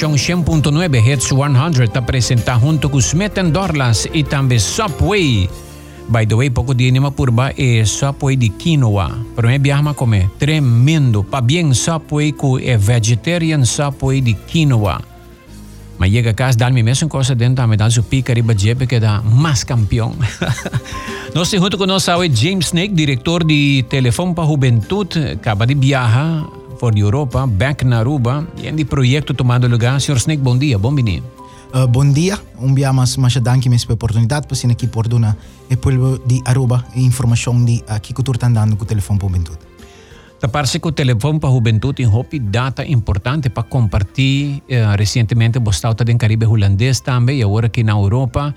Continuación, 100.9 Hits 100 te presenta junto con Smith Dorlas y también Subway. By the way, pouco dia nenhuma purba é Subway de quinoa. Para mim, viajar comer. Tremendo. Para bem, Subway com é vegetarian Subway de quinoa. Mas chega a casa, dá-me mesmo coisa dentro, me dá o pica riba jepe que dá mais campeão. Nós temos junto conosco o James Snake, diretor de Telefone para Juventude, acaba de viajar por Europa, back na Aruba, e é de projeto tomando lugar. Senhor Snake, bom dia, bom menino. Uh, bom dia, um dia mais, mais danke mesmo pela oportunidade para aqui por dona e povo de Aruba e informação de uh, que está andando com o telefone para juventude. Da parte que o telefone para a juventude tem data importante para compartilhar. Uh, recentemente, você está em Caribe holandês também, e agora aqui na Europa.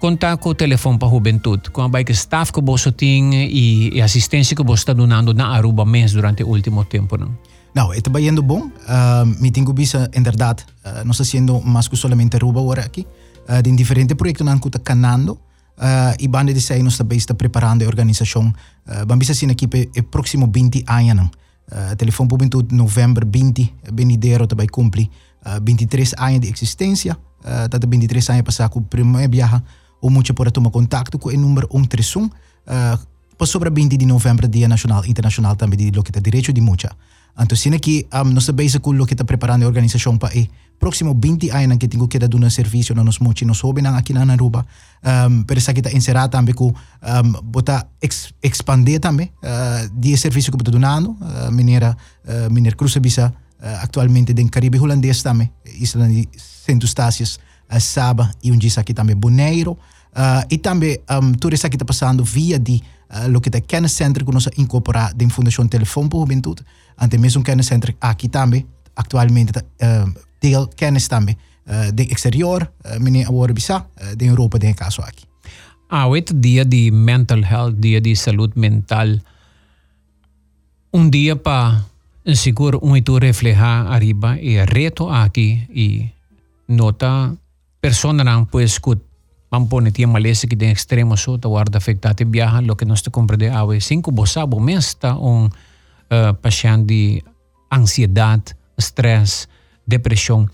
Contar com o telefone para a juventude, com a que staff que você tem e, e assistência que você está dando na Aruba mesmo durante o último tempo. Não? Não, está indo bom. Uh, me tenho visto, em verdade, uh, está sendo mais que somente Aruba agora aqui. Uh, tem diferentes projetos que está canando. Uh, e banda de sei nós também está preparando a organização. Uh, assim aqui para o próximo 20 anos. Uh, telefone público novembro 20, Benidero também cumpre uh, 23 anos de existência. Uh, Tata 23 anos passar com o primeiro viagem. O muito para tomar contato com o número 131. Uh, para sobre 20 de novembro, Dia Nacional Internacional também de que direito de mucha. Então, se aqui, um, nós sabemos que o que está preparando a organização para o próximo 20 anos que tenho que dar um serviço na nos mochi, nos hobby aqui na Aruba, um, isso que está encerrado também com, um, botar ex, expandir também, uh, de serviço que está dando, uh, mineira, uh, mineira Cruz Bisa, uh, atualmente em Caribe holandês também, isla de Centro Estácios, uh, Saba e um dia aqui também Boneiro, uh, e também um, tudo isso aqui está passando via de uh, lo que é kenniscentrum que nós incorporar da Fundação Telefone para Juventude, ante mesmo kenniscentrum aqui também, atualmente uh, deel kennis também uh, de exterior, uh, meneer agora uh, de Europa de caso aqui. Ah, oito dia de mental health, dia de saúde mental. Um dia para seguro um itu reflejar arriba e reto aqui e nota persona não pues que mampone tia malese que tem extremo so ta guarda afectate viaja lo que nós te comprende awe cinco bosabo mesta um uh, paciente de ansiedade, stress, depressão.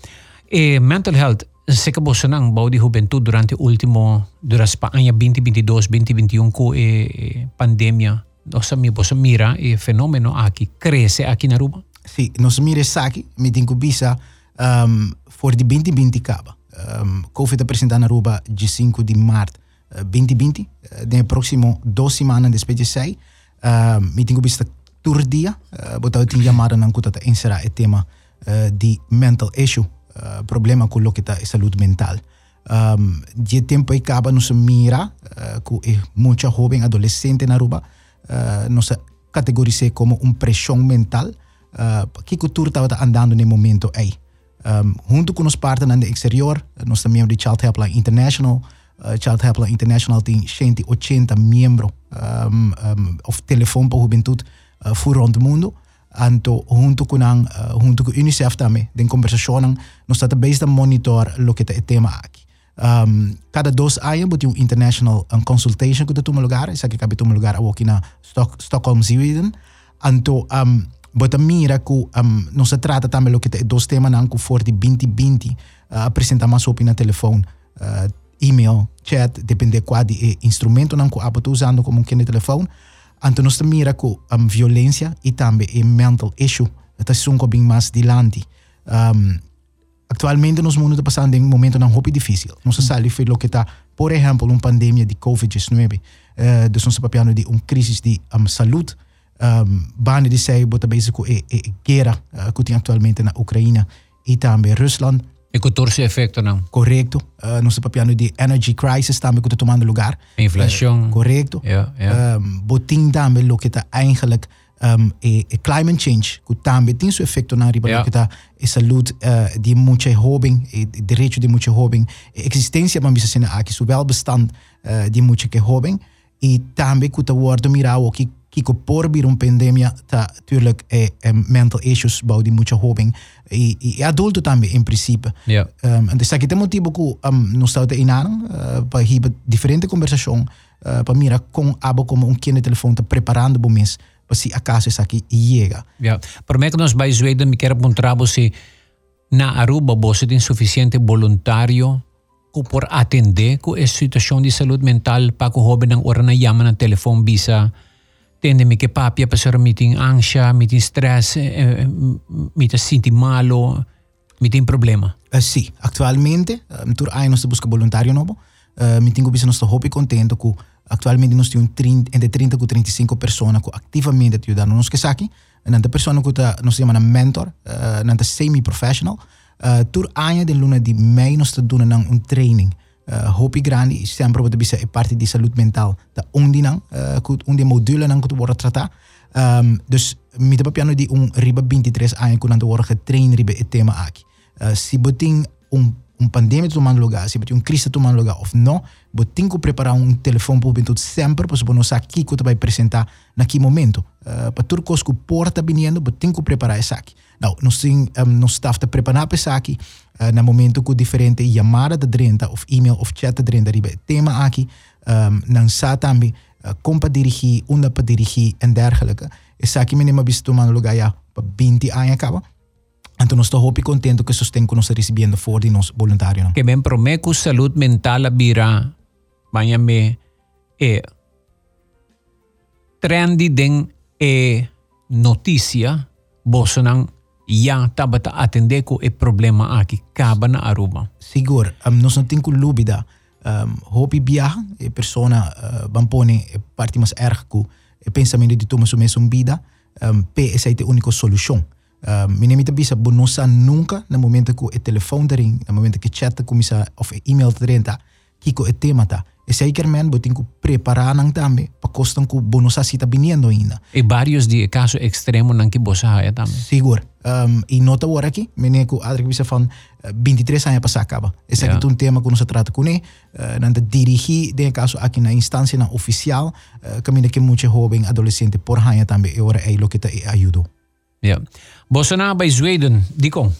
E mental health, se que você não bau de juventude durante o último, durante a ano 2022, 2021 com a pandemia, nós me você mira e fenômeno aqui cresce aqui na Aruba? Sim, nós mira aqui, me tenho visa um, for de 2020 acaba. Um, Covid apresentar na Aruba de 5 de março uh, 2020, uh, de próximo duas semanas depois de sei, uh, me tenho vista tur dia, uh, botar tinha chamada não que está encerrar o tema uh, de mental issue, uh, problema com o que está saúde mental. Um, de tempo acaba nos mira uh, com é muita jovem adolescente na Aruba, uh, nos categoriza como um pressão mental, uh, que cultura estava andando no momento aí. Um, junto com os partners no exterior, nós também de Child Helpline International, uh, Child Helpline International tem 180 membros um, um, of telefone para a juventude uh, rond het mundo. Anto, junto com ang, uh, junto com UNICEF também, tem conversação, nós estamos based monitor lo que é tema aqui. Um, cada dois anos, tem um international um, consultation que toma lugar, isso aqui cabe tomar lugar aqui na Stock, Stockholm, Sweden. Anto, um, bota mira que um, não se trata também lo que dois temas não que for de 2020 uh, apresentar mais op na telefone, uh, e-mail, chat, depende qual de instrumento não que abo usando como um telefone. Então nós mira a um, violência e também o mental issue está sendo bem mais dilante. Um, atualmente nos mundo está passando em um momento não muito difícil. Não se sabe o que está, por exemplo, uma pandemia de COVID-19, uh, de nós papel de uma crise de um, saúde, um, bane de sei bota basic e, e guerra uh, que tem atualmente na Ucrânia e também Rusland. E que torce efeito não? Correto. Uh, nós papel de energy crisis também que está tomando lugar. Inflação. Uh, correto. Yeah, yeah. Um, botin também o que está eigenlijk um, e, e climate change que também tem seu efeito na riba Yeah. que está a saúde uh, de muita jovem, e direito de muita jovem, a existência mas bisa aqui o welbestand uh, de muita que jovem e também que está word mirado que que por vir uma pandemia tá natuurlijk é, é mental issues bau de muita jovem e, e adulto também em princípio. Yeah. Um, então, aqui tem motivo que um, nós estamos inaan uh, para ter diferente conversação uh, para mirar com abo como um kine telefone está preparando para mês para se acaso isso aqui chega. Ja. Para mim que nós vai Zweden me quer apontar você na Aruba você tem suficiente voluntário por atender ku essa situação de saúde mental para que o jovem não ora na yama na telefone bisa tende mi que papia para ser meeting ansia, meeting stress, eh, meeting senti malo, meeting problema. Uh, sì, attualmente um, tur ai nostro busca volontario novo. Uh, mi tengo bisa nostro hobby contento ku attualmente nós temos 30, entre 30 e 35 persone que ativamente ajudando nos que saki. Nanta persona que nós chamamos mentor, uh, nanta semi-professional. Uh, tur anni del luna di mei nós doen un training. Uh, hopi grandi sempre wat bisa parte di salut mental da undi nang kut undi module nang kut word trata um, dus mit piano di un riba 23 anni kun ando word getrain riba e tema aki uh, si boting un pandemia tomando lugar, se boting un crise tomando lugar of no, boting ku preparar un telefone por bentot sempre, pois bono sa ki ku vai apresentar naquele momento. Para kos ku porta biniendo, boting ku preparar essa aqui. Nou, nós um, nós staff te preparar para aqui, uh, na momento ku diferente chamada de drenta of email of chat de drenta riba tema aqui, um, nan sa tambi uh, como para dirigir, onde para dirigir en dergelijke. Essa aqui menina visto tomando lugar já para 20 anos acaba. Então, nós estamos muito contentes que sustento que nós recebendo fora de nós voluntários. Que bem prometo saúde mental a vira, banha me é trendy den é notícia, não já estava a atender com o problema aqui, acaba na Aruba. Seguro, um, nós não temos dúvida. Um, hopi viaja, a pessoa uh, van pone parte mais erg com o pensamento de tomar sua mesma vida, um, P essa é a única solução. Uh, minha mita bisa bonosa nunca no momento que o telefone ring, no momento que chat começa of e-mail renta, kiko e tema ta. E zeker men botin ku preparar nang tambe pa kostan ku bonosa sita viniendo ainda. E vários de caso extremo nang ki bosa haya tambe. Sigur. Um, e nota ora aqui, mene ku adrik bisa van uh, 23 anos passar acaba. Esse yeah. é um tema que nós trata com ele, uh, nanda dirigir de caso aqui na instância na oficial, uh, caminha que muito jovem adolescente por haya tambe e ora é lo que te ajudo. Ja. Bolsonaro bij Zweden, die kom.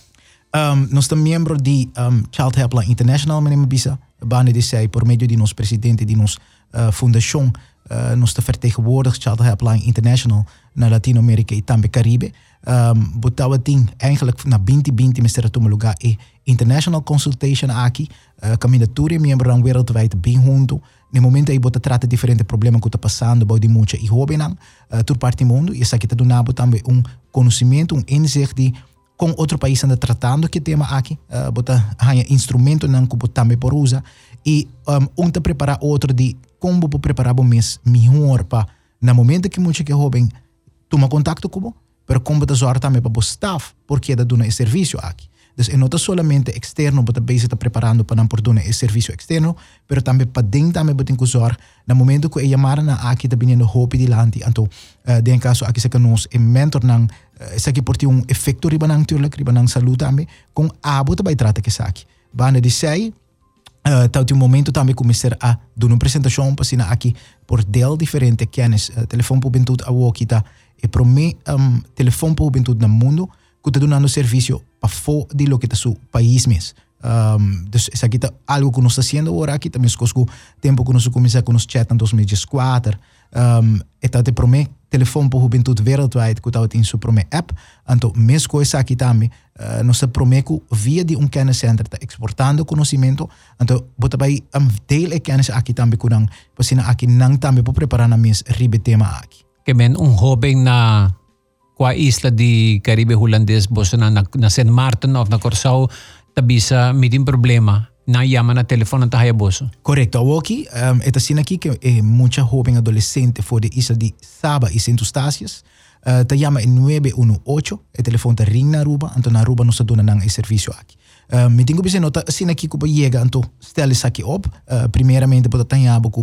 Um, nós somos membro de um, Child Helpline International, meneer Bisa. Bane de sei, por meio de nosso presidente de nossa uh, fundação, uh, nós vertegenwoordigt Child Helpline International na Latino-América e também Caribe. Um, botava tem eigenlijk na 2020 mas era um lugar e international consultation aqui, uh, caminha tudo membro wereldwijd bem junto. No momento aí bota trata diferente problema que está passando, bom de muita e jovem, uh, tur parte do mundo, e essa aqui está dando também um conhecimento, um insight de com outro país anda tratando que tema aqui, uh, bota hanya instrumento não que também por usa e um, um preparar outro de como vou preparar o mês melhor para no momento que muito que jovem toma contato com pero como te zorra também para o staff porque da dona esse serviço aqui. Dus não é somente externo, você bem está preparando para por esse serviço externo, mas também para dentro também você tem que usar. No momento que a chamada na aqui está vindo hope de lante, então, uh, de caso aqui se que nós é mentor não, uh, isso aqui por ter um efeito riba não tuurlijk, riba não saúde também, com a bota vai tratar que aqui. Banda de sei, uh, tal um momento também começar a dar uma apresentação para sina aqui por del diferente kennis, uh, telefone para bentudo a walkie tá, e para mim um, telefone para bentudo no mundo, que está dando serviço para fora de lo que está su país mesmo. Um, dus is aqui algo que nós está fazendo agora aqui também com o tempo que nós começamos com os chat em 2004 um, está te promete telefone para juventude wereldwijd que está em sua promete app. Então mesmo coisa aqui também uh, nós promete via de um kenniscenter está exportando conhecimento. Então bota vai um deel e kennis aqui também que não para aqui não também para preparar na mes ribe tema aqui. Que men um jovem na qua isla di Caribe na St. Martin of na problema na na. Correcto. Aqui, um, esta cena aqui que é muita jovem adolescente for de isla Saba e Centro Estácias. Uh, te llama en 918, el teléfono te ring na Aruba, na Aruba nos e serviço aqui. Uh, me tenho que op. Uh,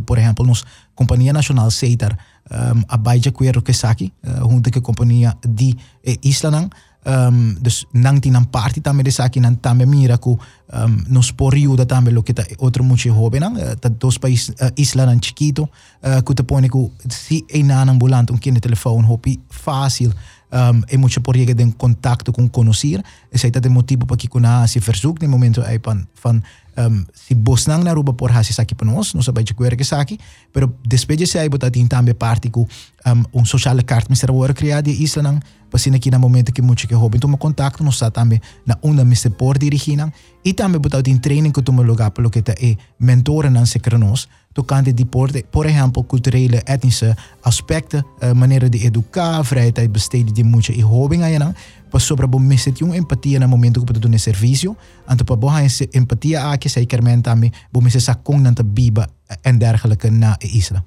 por exemplo, nos Companhia Nacional Seitar, um, a Baija Quero Kesaki, uh, junto com a companhia de eh, Islanang. Um, dus nang tinang party tame de saki nan tame mira ku um, nos por riuda tame lo que ta outro mucho joven nan uh, ta dos país uh, isla nan chiquito uh, ku te pone ku si e nan ambulant un kine telefoon hopi fácil um, é muito por de contato com conhecer. Esse é o motivo para que kuna se verzoek no momento aí van, van um, si bosnang na ruba por hasi saki panos, não sabe de que saki, pero despeje se aí botar tem também parte com um, um social card mister wora criado e isla nang pasina aqui na momento que muito que hobby. Toma contato não está também na uma mister por dirigir e também botar tem training que toma lugar pelo que é mentora nan se krenos. Tocante de por, por exemplo culturele etnische aspecten uh, maneira de educar vrijheid besteden die moet je in hobby gaan pa sobra bom meset yung empatia na momento ko patuto ni servicio anto pa boha empatia aki sa ikermen tami bom meset sakong nanta biba en dergelijke na isla.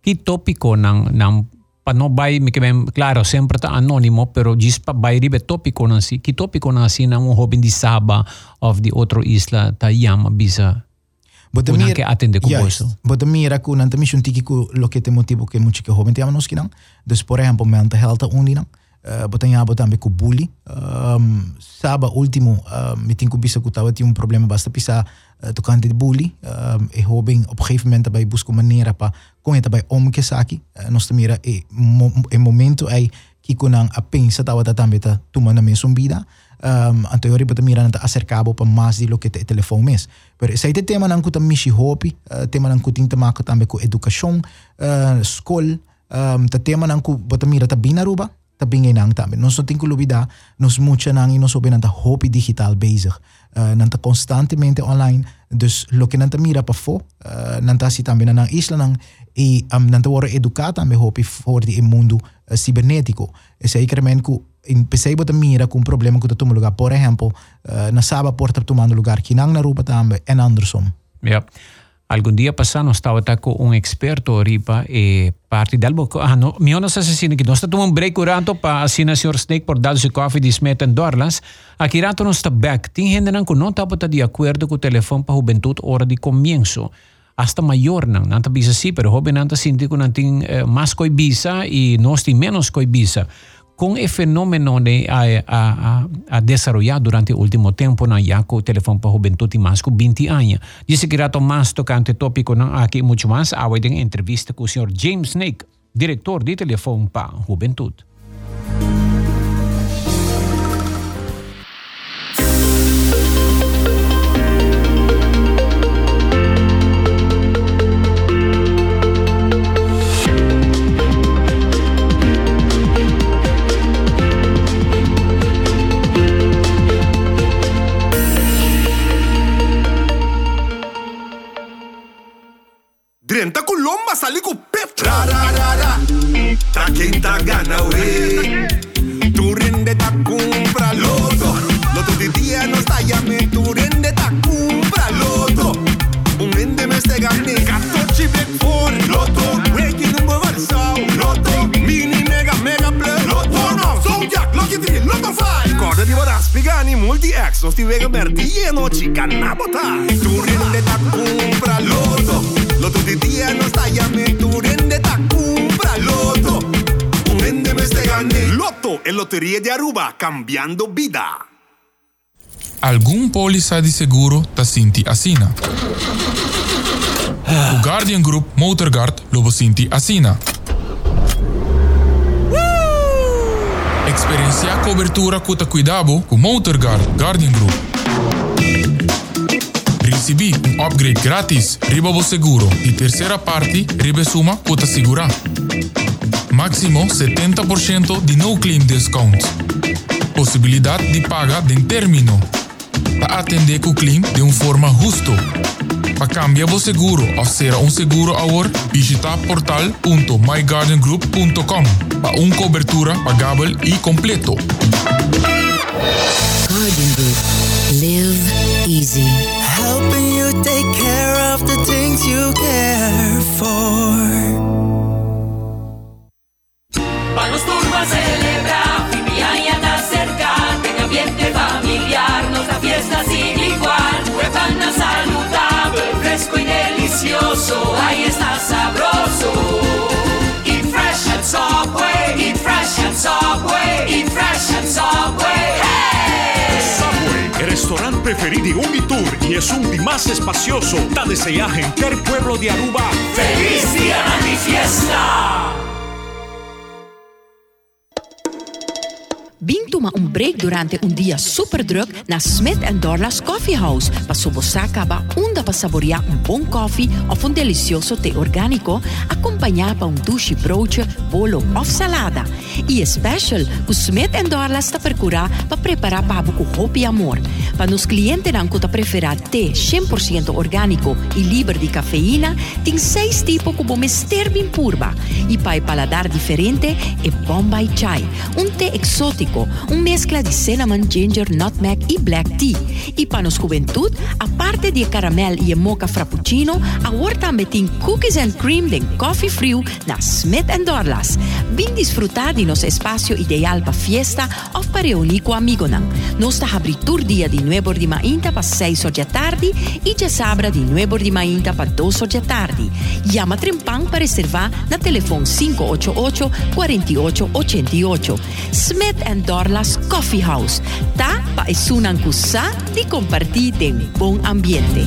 Ki topiko ng, ng panobay mi kemem claro sempre ta anonimo pero gis pa bay ribe topiko na si ki topiko na si na un hobin di Saba of di otro isla ta yama bisa Bota mira que atende com yes, Bota mira ku nanta mission tiki ku lo que te motivo que mucho que joven te nos kinang. Dus por ejemplo mental health uninang. Uh, botan botan be ku bully. Um, saba último uh, me tinha bisa ku tawa tinha um problema basta pisa uh, tocante de bully. Um, e hobing op een gegeven moment bij busco maneira pa com eta bij om que saki. Uh, nos mira e mo, e momento ai que kunang a pensa tawa tatambe ta tuma na mesum vida. Um, anterior bota mira nanta acercabo pa mais de lo que te telefone mes. Pero esse te tema nan kuta mishi hopi, uh, tema kutin te maka tambe ku educação, uh, skol, um, tema nan ku bota mira ta binaruba, tabingay nang tabi. Nos ting kulubida, nos mucha nang inosobe nanta hopi digital bezig. Uh, nanta constantemente online. Dus lo que nanta mira pa fo, uh, nanta si tambe nang isla nang e um, nanta woro educata me hopi for di mundo uh, cibernetico. E sei cremen ku in pesei bota mira um problema que toma lugar, por uh, na saba porta tomando lugar que não na ruba também, en andersom. Algún día pasado estaba con un experto ripa e parte del boco. Ah, no, mi ono sa sasina que nós tomamos um break uranto pa asina Sr. Snake por dar su coffee di smeten dorlas. Aqui rato nós está back. Tem gente não não estava de acordo com o telefone para juventude hora de comienzo. Hasta maior não, não tá bisa pero joven não tá sinti que não tem eh, coibisa e nós menos coibisa. Con el fenómeno de a, a, a, desarrollar durante el último tiempo na yaco teléfono para juventud y más con 20 años. Dice que rato más tocante tópico na aquí mucho más ahora en entrevista con el señor James Snake, director de teléfono para juventud. Colomba sali com pep. Ra ra ra ra. Tra quem tá gana we. Tu rende ta compra loto. Loto di dia non stai a me. Tu rende ta compra loto. Un rende me ste ganni. Gatto ci bec for. Loto. Weki numero versau. Loto. Mini mega mega play. Loto no. Zodiac. Lucky 3. Loto 5. Corda di vora spiegani multi ex. Non sti vega per die no ci canna bota. Tu rende ta compra loto. Loto di dia non stai a me, tu rende ta compra Loto. Un rende me ste ganni. Loto e lotterie di Aruba, cambiando vida. Algum póliza de seguro ta sinti asina. O Guardian Group Motorguard lobo sinti asina. Experiencia cobertura cuta cuidado com Motorguard Guardian Group. Recebi um upgrade grátis riba o seguro e terceira parte riba suma cuta segura. Máximo 70% de no claim discount. Possibilidade de paga de término. Para atender o claim de uma forma justa. Para cambiar o seguro ou ser um seguro agora, visita portal.myguardiangroup.com para uma cobertura pagável e completo. Guardian Group. Live easy. Helping you take care of the things you care for. Vamos turbo a celebrar, fin de año está cerca, en ambiente familiar, nos da fiesta sin igual, huevana saludable, fresco y delicioso, ahí está sabroso. Eat fresh at Subway, eat fresh at Subway, eat fresh at Subway. Restaurante preferido de Unitour y es un más espacioso. Da desear gente el pueblo de Aruba. ¡Feliz día de mi fiesta! Vim toma um break durante um dia super druk na Smith Dorlas Coffee House para sobosacaba onda para saborear um bom coffee ou um delicioso té orgânico acompanhado por um douche broodje, bolo ou salada. E special, o Smith Dorlas está procurar para preparar para com hope e amor. Para nos clientes que preferir té 100% orgânico e livre de cafeína, tem seis tipos como mister bem purba. E para paladar diferente, é Bombay Chai, um té exótico, uma mescla de cinnamon, ginger, nutmeg e black tea. E para nos juventud, aparte de caramel e mocha frappuccino, agora também tem cookies and cream de coffee frio na Smith Dorlas. Vim desfrutar de nosso espaço ideal para fiesta ou para reunir com amigos. Nós está abrindo dia de 9 de mainta para 6 da tarde e já sabra de 9 de mainta para 2 da tarde. Llama Trempang para reservar na telefone 588 4888. Smith Dorlas Coffee House. Tá para esunan kusa de compartir de bom ambiente.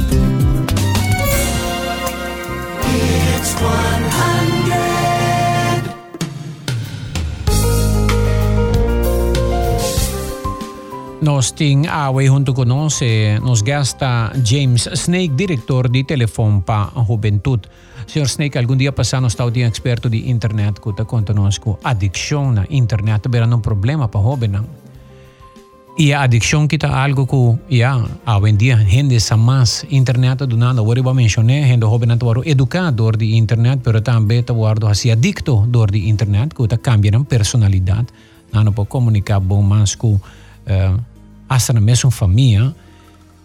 It's 100. Nos ting away junto con nos, gasta James Snake, director de Telefon pa Juventud. Senhor Snake, algum dia passado nós estávamos experto de internet que está que adicção na internet era um problema para jovem. Não? E a adicção que está algo que, ja, hoje em dia, gente sa mais internet do nada, agora eu mencionei, gente jovem está educado de internet, mas também está assim adicto de internet, que está cambiando personalidade, não pode comunicar bom mais com uh, mesma família,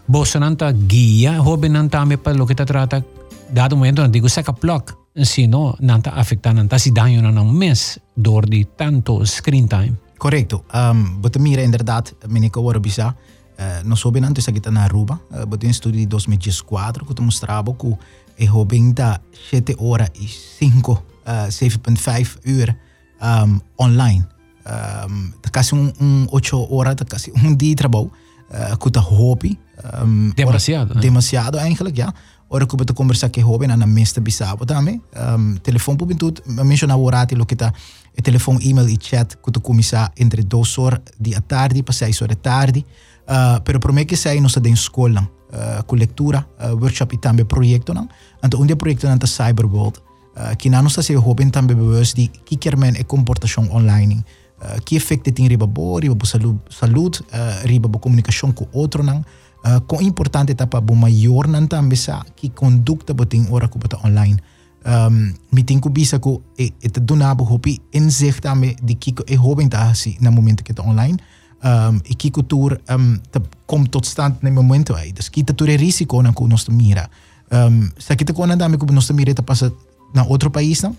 você não está guia, jovem não está para o que está trata, dado momento não digo saca block, sino não está afetando, não está se dando não mês, door de tanto screen time. Correcto. Um, but mira inderdaad, meneer Wara bisa, uh, nós jovem antes aqui na Aruba, uh, but um estudo de 2014 que mostrava que e jovem da 7 horas e 5, uh, 7.5 uur um, online. Um, quase um, um 8 horas, quase um dia de trabalho, uh, que tá hobby. Um, demasiado. Ora, demasiado eigenlijk, ja. Ora que eu conversar com hobby na mesta bisabo também. Um, telefone por tudo, mencionar o horário lo que tá e telefone, e-mail e chat que tu começar entre 2 horas da tarde para 6 horas da tarde. Uh, pero por mim que sai nós tem escola, uh, com leitura, uh, workshop e também projeto não. Então um dia projeto na Cyberworld, uh, que na nossa se hobby também bewust de que quer men e comportação online. Uh, que efeito tem riba boa, riba boa saúde, saúde uh, riba boa comunicação com outro não. Uh, com importante é para boa maior não também sa que conduta botem ora que bota online. Um, me tem que bisa que e, e te dona bo hopi inzicht também de que é jovem tá assim no momento que está online. Um, e que tour um, te komt tot stand no momento aí. Dus kita tour é risco na que nós mira. Um, se kita kona também que nós mira tá passa na outro país não.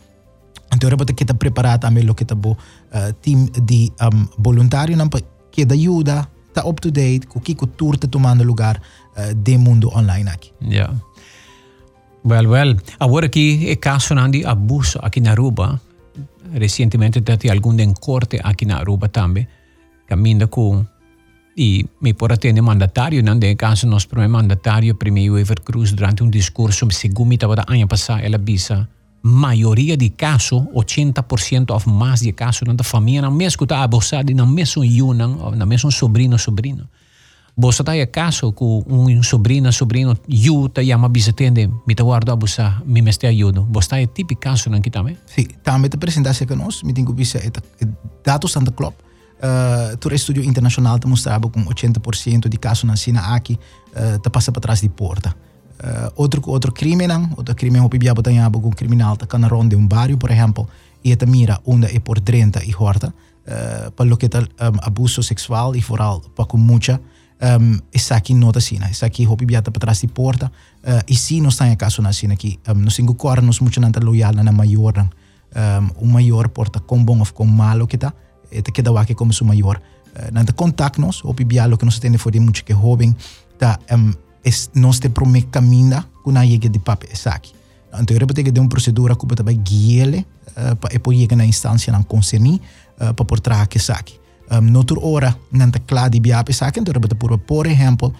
Então era para que tá preparado também o que tá bo uh, team de um, voluntário não que da ajuda tá up to date com que que tour tá tomando lugar uh, de mundo online aqui. Yeah. Well, well. Agora aqui é caso de abuso aqui na Aruba. Recentemente teve algum em corte aqui na Aruba também. Caminho com e me por atender mandatário, não de caso nosso primeiro mandatário, primeiro Ever Cruz, durante um discurso, segundo me estava ano passado, ela bisa maioria de casos, 80% ou mais de casos, na família, não mesmo que está abusado, não mesmo eu, não mesmo sobrinho, sobrinho. Você está em caso com um sobrinho, sobrinho, eu te chama visitante, me te guardo abusar, me meste ajuda. Você está em típico caso aqui também? Sim, também te apresentasse com nós, me tenho visa dados Santa Club. Uh, tu estudo internacional te mostrava com 80% de casos na China aqui, uh, te passa para trás de porta. Uh, outro outro crime não, outro crime o pibia botanha com criminal te cana ronde um bairro, por exemplo, e te mira onde é por 30 e horta, uh, para lo que tal um, abuso sexual foral para com muita um, está aqui nota sina, está aqui hopi biata para trás de porta, uh, e se não está em caso na sina aqui, um, nos cinco cor nos muito nanta loyal na maior, um, o maior porta com bom ou com malo que tá, e te queda aqui como su maior. Uh, nanta contact nos, hopi bialo que nos tem for de muito que jovem, tá, um, es, nós te promete caminha com a chega de eu repito que de uma procedura que vai guiar uh, para depois chegar na instância na concernir uh, para por trás que aqui um, não está claro de biape saque então por por exemplo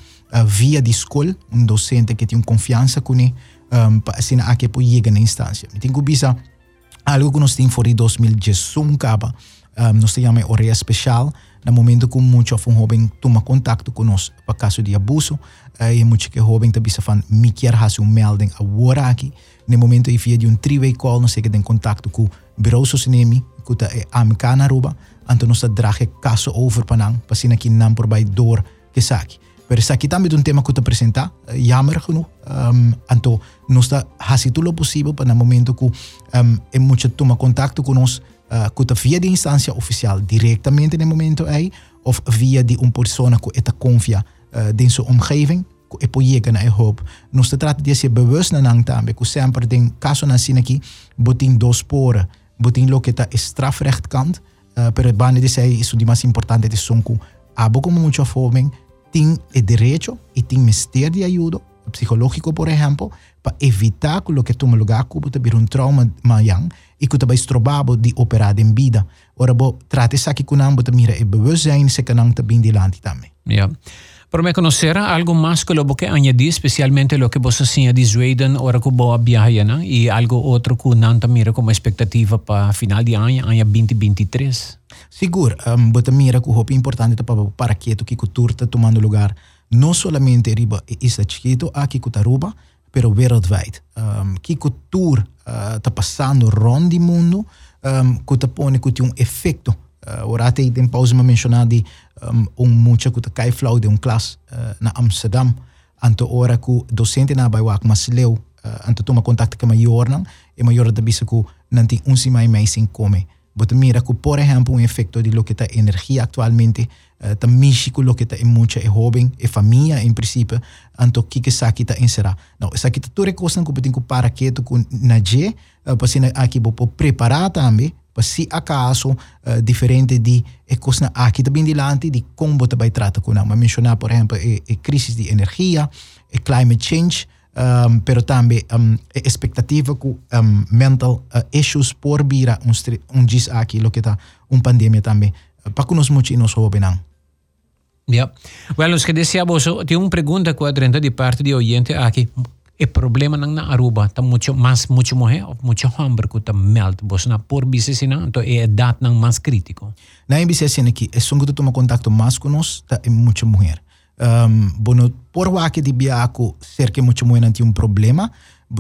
via de escola um docente que tem confiança com ele um, para assim a que pode chegar na me tem que bisa algo que nós temos for 2011 caba. Um, nós temos uma hora especial no momento que muito um jovem toma contato conosco para caso de abuso, uh, e muito que jovem também se fan me quer fazer uma melding agora aqui, no momento e via de um three-way call, não sei que tem contato com o bureau socinemi, que é americana ruba, então nós drage caso over para não, para aqui não por by door que saque. Pero sa kita também um tema que te apresentar, jammer genoeg. Um, então, nós está fazendo tudo o possível para no momento que um, é muito toma contato com nós, uh, via de instância oficial diretamente no momento aí, ou via de uma pessoa que está confia uh, dentro sua omgeving, que pojega na hulp. Nós trata de ser bewust na nang também, que sempre tem caso na sina aqui, botin dois sporen, botin lo que está strafrecht kant, uh, pero bane de sei isso de mais importante de sonku, abo como muito fome, tem o direito e tem mistério de ajuda psicológico, por exemplo, para evitar que o que toma lugar que ter um trauma maior e que também estrobado de operar em vida. Ora, bo, trate isso aqui com não, você mira e bewustzijn se que não está bem dilante também. Yeah. Para me conhecer algo mais que lo que añadir, especialmente lo que você tinha de Sweden, ora que boa viagem, né? e algo outro que não mira como expectativa para final de ano, ano 2023. Seguro, um, você mira que o importante para para que que o tour está tomando lugar não somente riba Isla Chiquito, aqui que Taruba, pero worldwide. Um, que tour está uh, passando rond o mundo, um, que põe que tem um efeito. Uh, ora tem pausa mencionar de um, um mucha que cai flau de um classe uh, na Amsterdam. Anto ora que docente na baiwak mas leu, uh, anto toma contato com maior não, e maior da bisa que não tem um simai mais sem comer. Mira que, por exemplo, um efeito de lo que está energia atualmente, uh, místico lo que está em muita é jovem, é família em princípio, anto que que sa kita insera. Não, essa aqui tá tudo recostan que que para que tu na je, uh, para se aqui vou preparar também, para se acaso uh, diferente de é coisa aqui também dilante de como você vai tratar com não. Mas mencionar, por exemplo, é crise de energia, é climate change, um, pero também um, expectativa com um, mental uh, issues por vira um, um diz aqui lo que está uma pandemia também uh, para que nós e não Yeah. Well, os que deseamos, tem uma pergunta quadrenta de parte de oyente aqui. O problema na Aruba, tá muito mais muito morrer, muito hambre que tá melt, você na por não, então é data não mais crítico. Na MBC aqui, é que tu toma contato mais com nós, tá é muito morrer um, bono por wake di biaco cerca muito muito nanti um problema.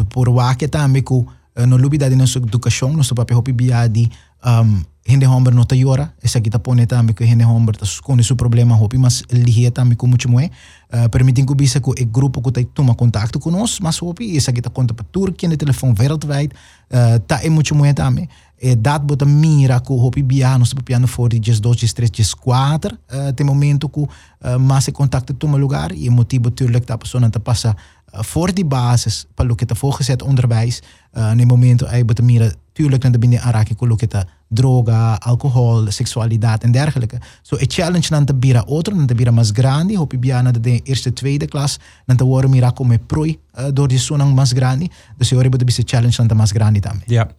Por wake também que uh, no lubida de nossa educação nosso papel hopi bia di um, hende homber no ta yora essa kita pone também que hende homber ta esconde su problema hopi mas lihia também com muito muito uh, permitem que bisa que o grupo que tá toma contato com nós mas hopi essa kita conta para Turquia no telefone wereldwijd uh, tá é muito muito também e dat bota mira ku hopi bia no se piano for di just dos, just tres, just quatro uh, tem momento ku uh, mas se contacta toma lugar e motivo natuurlijk dat persoon te passa uh, voor die basis para lo que está voorgezet onderwijs uh, no momento aí bota mira tuurlijk na binnen aanraking ku lo que está droga, alcohol, seksualiteit en dergelijke. So a challenge na bira outro, na bira mais grande, hopi bia na de eerste, tweede klas, na worden mira come proi uh, door die sonang mais grande. Dus je hoort de challenge na mais grande também. Ja. Yeah.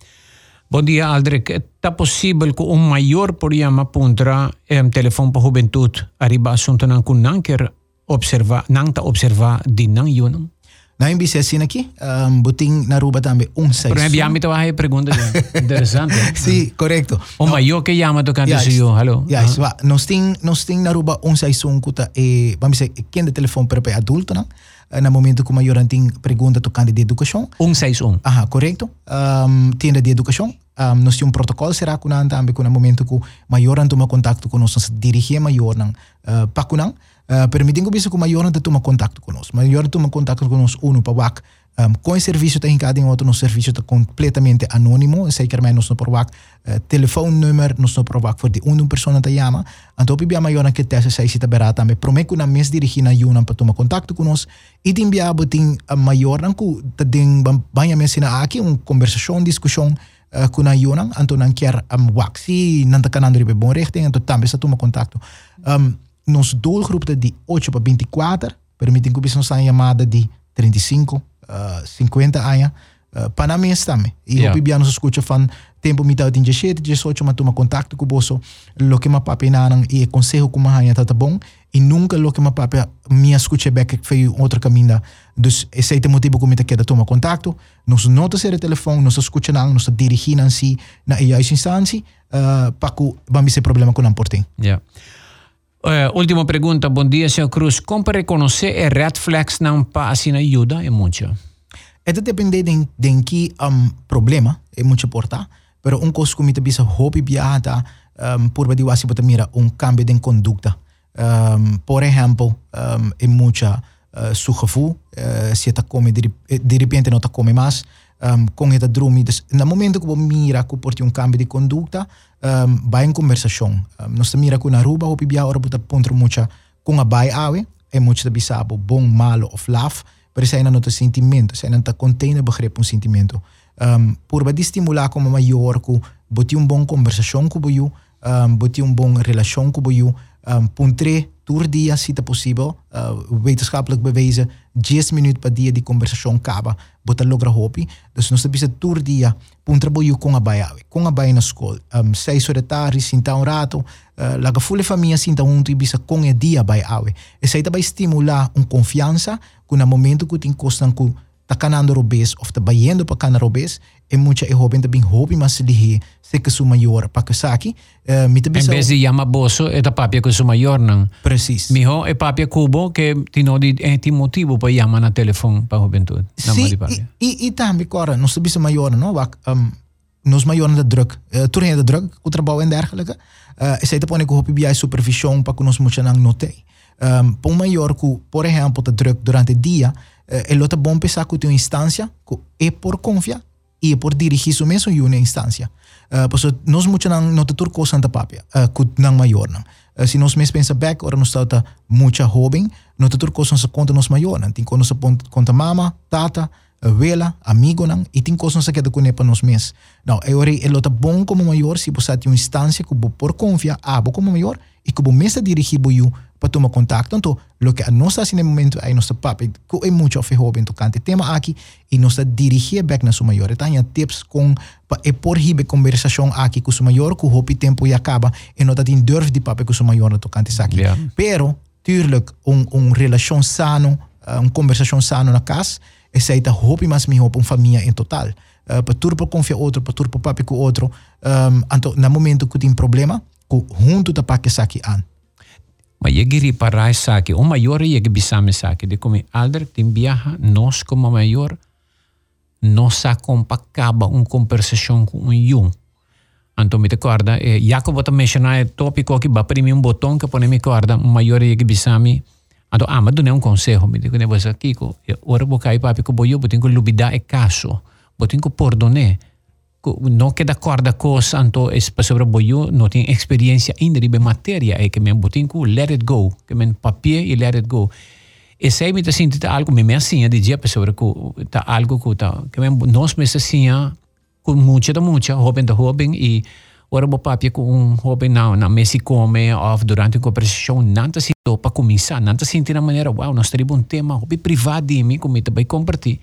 Bom dia, Aldrich. Está possível que um maior programa puntra um telefone para juventude arriba assunto não com não quer observar, não está observar de não yun? Na MBC assim aqui, um, buting na ruba também um seis. Por exemplo, me estava pergunta interessante. Sim, correto. O maior que chama do canto yes. eu, hello. Yes, uh -huh. nós tem nós tem na ruba um seis um kuta e vamos dizer quem de telefone para adulto não? Na momento que o maior tem pergunta tocante de educação. 161. Ah, correto. Um, tienda de educação. Um, nós temos um protocolo será que não também no momento que o maior toma contato com nós, nós dirigir maior não uh, para que não uh, permitindo que o maior toma contato nós. Maior toma contato nós um para o um, com o serviço tem cada em outro, no serviço está completamente anônimo, mij nos no provak uh, telefoonnummer, nos no provak voor die unu persona te chama. Então bia maior que testa sai se berata me prometo na mes na yuna para tomar contato com nós e tem bia botin a maior não que tem banha mensina aqui uma conversação, discussão uh, com a yuna, então não quer um, waxi, não está canando ribe bom richting, então também se toma contato. Um, nos doelgroep de 8 para 24, permitem que o uma chamada de 35 uh, 50 anos uh, para mim também. E yeah. eu nos escuta van tempo mitad de 17, 18, mas toma contato com o bolso, lo que ma papi nanang e consejo com uma tá bom e nunca lo que ma papi me escuta back que foi outro caminho. Dus esse é o motivo que me queda toma contato, nos nota ser o telefone, nos escuta nang, nos dirigir si na juiste instância, uh, para que vamos ter problema com não portem. Yeah. Eh, última pergunta, bom dia, senhor Cruz. Como reconhecer é red flags para assim ajuda é muito? Itu depende de, de que um, problema é muito importante. Pero um coisa que bisa hobby biata por badi wasi bota mira um cambio de conduta. Um, por exemplo, um, é muita uh, sugefu, uh, se ta come de, de repente não ta come mais, um, com esta drumi. No momento que você mira que porti um cambio de conduta, um, vai em conversação. Um, nós mira que na ruba, o bia ora bota ponto muita com a bai awe, é muito da bisabo, bom, malo ou laf, pero sai na nota sentimento, sai na ta container begrip um sentimento. Um, por ba estimular como maior que boti um bom conversação com o um, boti um bom relação com o um, door dia, se é possível, uh, wetenschappelijk bewezen, 10 minutos per dia de conversação acaba, bota logra hopi. Dus nós temos tour dia, pun trabalho com a baia, com a baia na escola. Um, seis horas da tarde, sinta um rato, uh, laga full família sinta junto e bisa com dia baia awe. Essa aí vai estimular uma confiança, que no momento que tem costan que tá canando robês, ou tá baiando para canar é muito é hobby também hobby, mas ele se que sou maior para que saque. Uh, em vez de chama bosso, é da papia maior, não? Precis. Miho é papia cubo que tino de é ti motivo para chamar na telefone para juventude. Sim, e, e, e também, agora, nós sabemos maior, não? Um, nós maior da druk, uh, toerheen da druk, o trabalho en dergelijke. Uh, e sei te pone que hobby bij supervisão para que nós moeten nang notei. Um, um maior que, por exemplo, da druk durante o dia, uh, bom pensar que tem uma instância que é por confiar e por dirigir isso mesmo em uma instância. Uh, pues, nós muito não não tur coisa anta papia, uh, que não maior não. Uh, se nós mesmo pensa back, ora nós está muito jovem, não tur coisa sa conta nós maior não. Tem quando sa conta mama, tata, vela, amigo não, e tem coisas que é com para nós mesmos. Não, eu ori é lota bom como maior se você tem uma instância que por confiar, ah, como maior e que você mesmo dirigir o para tomar contato. Então, o que nós nesse momento aí nosso papo que é muito oferrobe então cante tema aqui e nós dirigir back na sua maior. Então, tips com para é por ribe conversação aqui com o maior que o tempo e acaba e não tem durf de papo com o maior no tocante aqui. Yeah. Pero, tuurlijk, um, um relação sano, uma conversação sano na casa, é sair hope mais me hope uma família em total. Uh, para tudo para confiar outro, para para papo com outro. Um, então, no momento que tem problema, que junto da paque aqui an. Maar je giri parai saki, o maior je que bisame saki, de como alder tem viaja, nós como maior, nós sa compacaba um conversação com um yum. Então me recorda, eh, Jacob bota mencionar tópico que vai primi um botão que pone me corda, o maior je que bisame, então, ah, mas não é um conselho, me digo, né, você aqui, ora vou cair papi que boio, botem que lubida é caso, botem que perdonar, no que da corda cosa anto es sobre boyo no tiene experiencia in ribe materia e que men botin ku let it go que men papier e let it go. E sei ta sinti ta algo me me assim de dia sobre ku ta algo ku ta que men nos me assim ku mucha da mucha hoben da hoben e ora bo papier ku un hoben now na mesi come of durante a conversação nanta sinto para começar nanta sinti na maneira wow nós teríamos um tema hobi privado de mim como vai compartilhar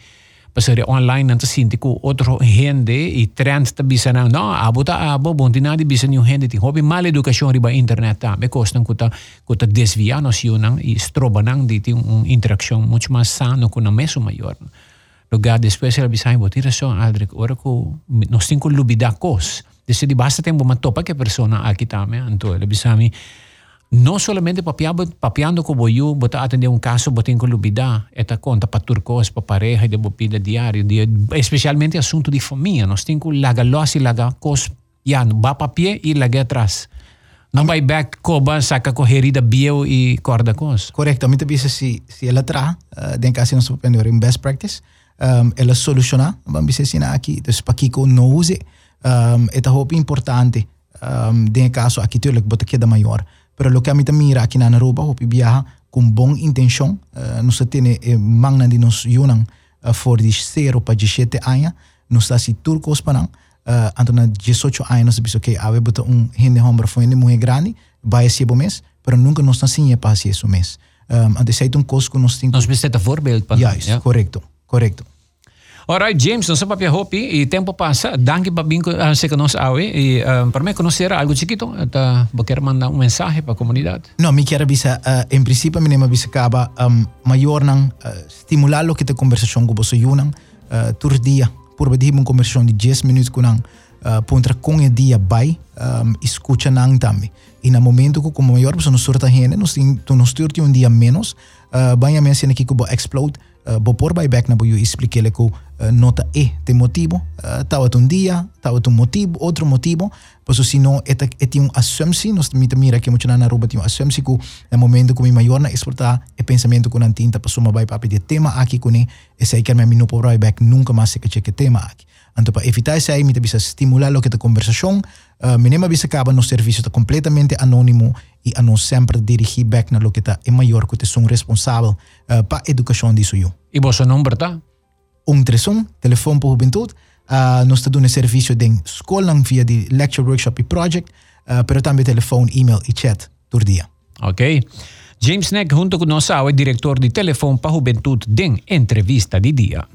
pasari online nanti sinti ku otro gente i trend ta bisa na no abo ta abo bon tinadi bisa ni gente ti hobi mal edukasyon riba internet ta me costan ku ta ku ta desvia nos yunang i stroba nang di ti un interaksyon mucho más sano ku na meso mayor lugar después la bisa bo tira so aldrek ora ku nos tinko lubida kos Desse di basta tempo ma topa che persona a kitame anto le bisami no solamente papiando, papiando com boiu, botar atender um caso, botar com lubida, esta conta para turcos, para pareja, de bopida diário, de, especialmente assunto de família. Nós temos que lagar loss e lagar cos, já, vai papia e lagar atrás. Não vai back coba, saca correrida bio e corda cos. Correto, muitas vezes se, se ela traz, uh, denk assim, nós aprender em best practice, um, ela solucionar, vamos dizer aqui, então para que não use, um, é muito importante, um, tem caso aqui, tudo, botar que da maior. Pero lo que a mí también mira aquí en Aruba, hopi viaja con buena intención. Uh, nos tiene eh, magna de nos yunan uh, de 0 para 17 anos. Nos está si turcos para uh, anto na 18 anos nos que ave bota um gente hombro foi muito grande, vai ser bom mês, pero nunca nos assim para ser isso mês. Um, ante sei um costo que temos. Nós precisamos de voorbeeld para. Juist, yeah. correcto, correcto. Alright, James, não sabe hopi e tempo passa. Danke bem uh, se conosco awe e uh, para mim conhecer algo chiquito, tá, vou querer mandar um mensagem para a comunidade. Não, me quero avisar, uh, em princípio, me nem avisar acaba um, maior não uh, estimular o que te conversação com você yunang uh, tur dia, por bedir uma conversação de 10 minutos com nang uh, pontra com o dia vai um, escuta nang também e no momento que como maior pessoa nos surta gente nos nos turti um dia menos uh, banha mensa aqui que bo explode uh, bo por by back na bo eu expliquei le que nota e tem motivo. Uh, tava um dia tava um motivo outro motivo. Pois se não é é um assumpção nós mita mira que muito na roupa tem um assumpção que no momento que maior na exportar é pensamento com tinta para suma vai papi de tema aqui com e sei que me não por by back nunca mais se que tema aqui então, para evitar isso aí, me bisa estimular lo que a conversação, uh, me nema bisa acaba no serviço está completamente anônimo e a não sempre dirigir back na lo que está é maior que te responsável uh, para a educação disso eu. E você número tá? 131, telefone para juventude, uh, nós estamos dando serviço de escola via de lecture workshop e project, uh, pero também telefone, e-mail e chat todo dia. Ok. James Neck, junto com nós, é diretor de telefone para juventude, den entrevista de dia.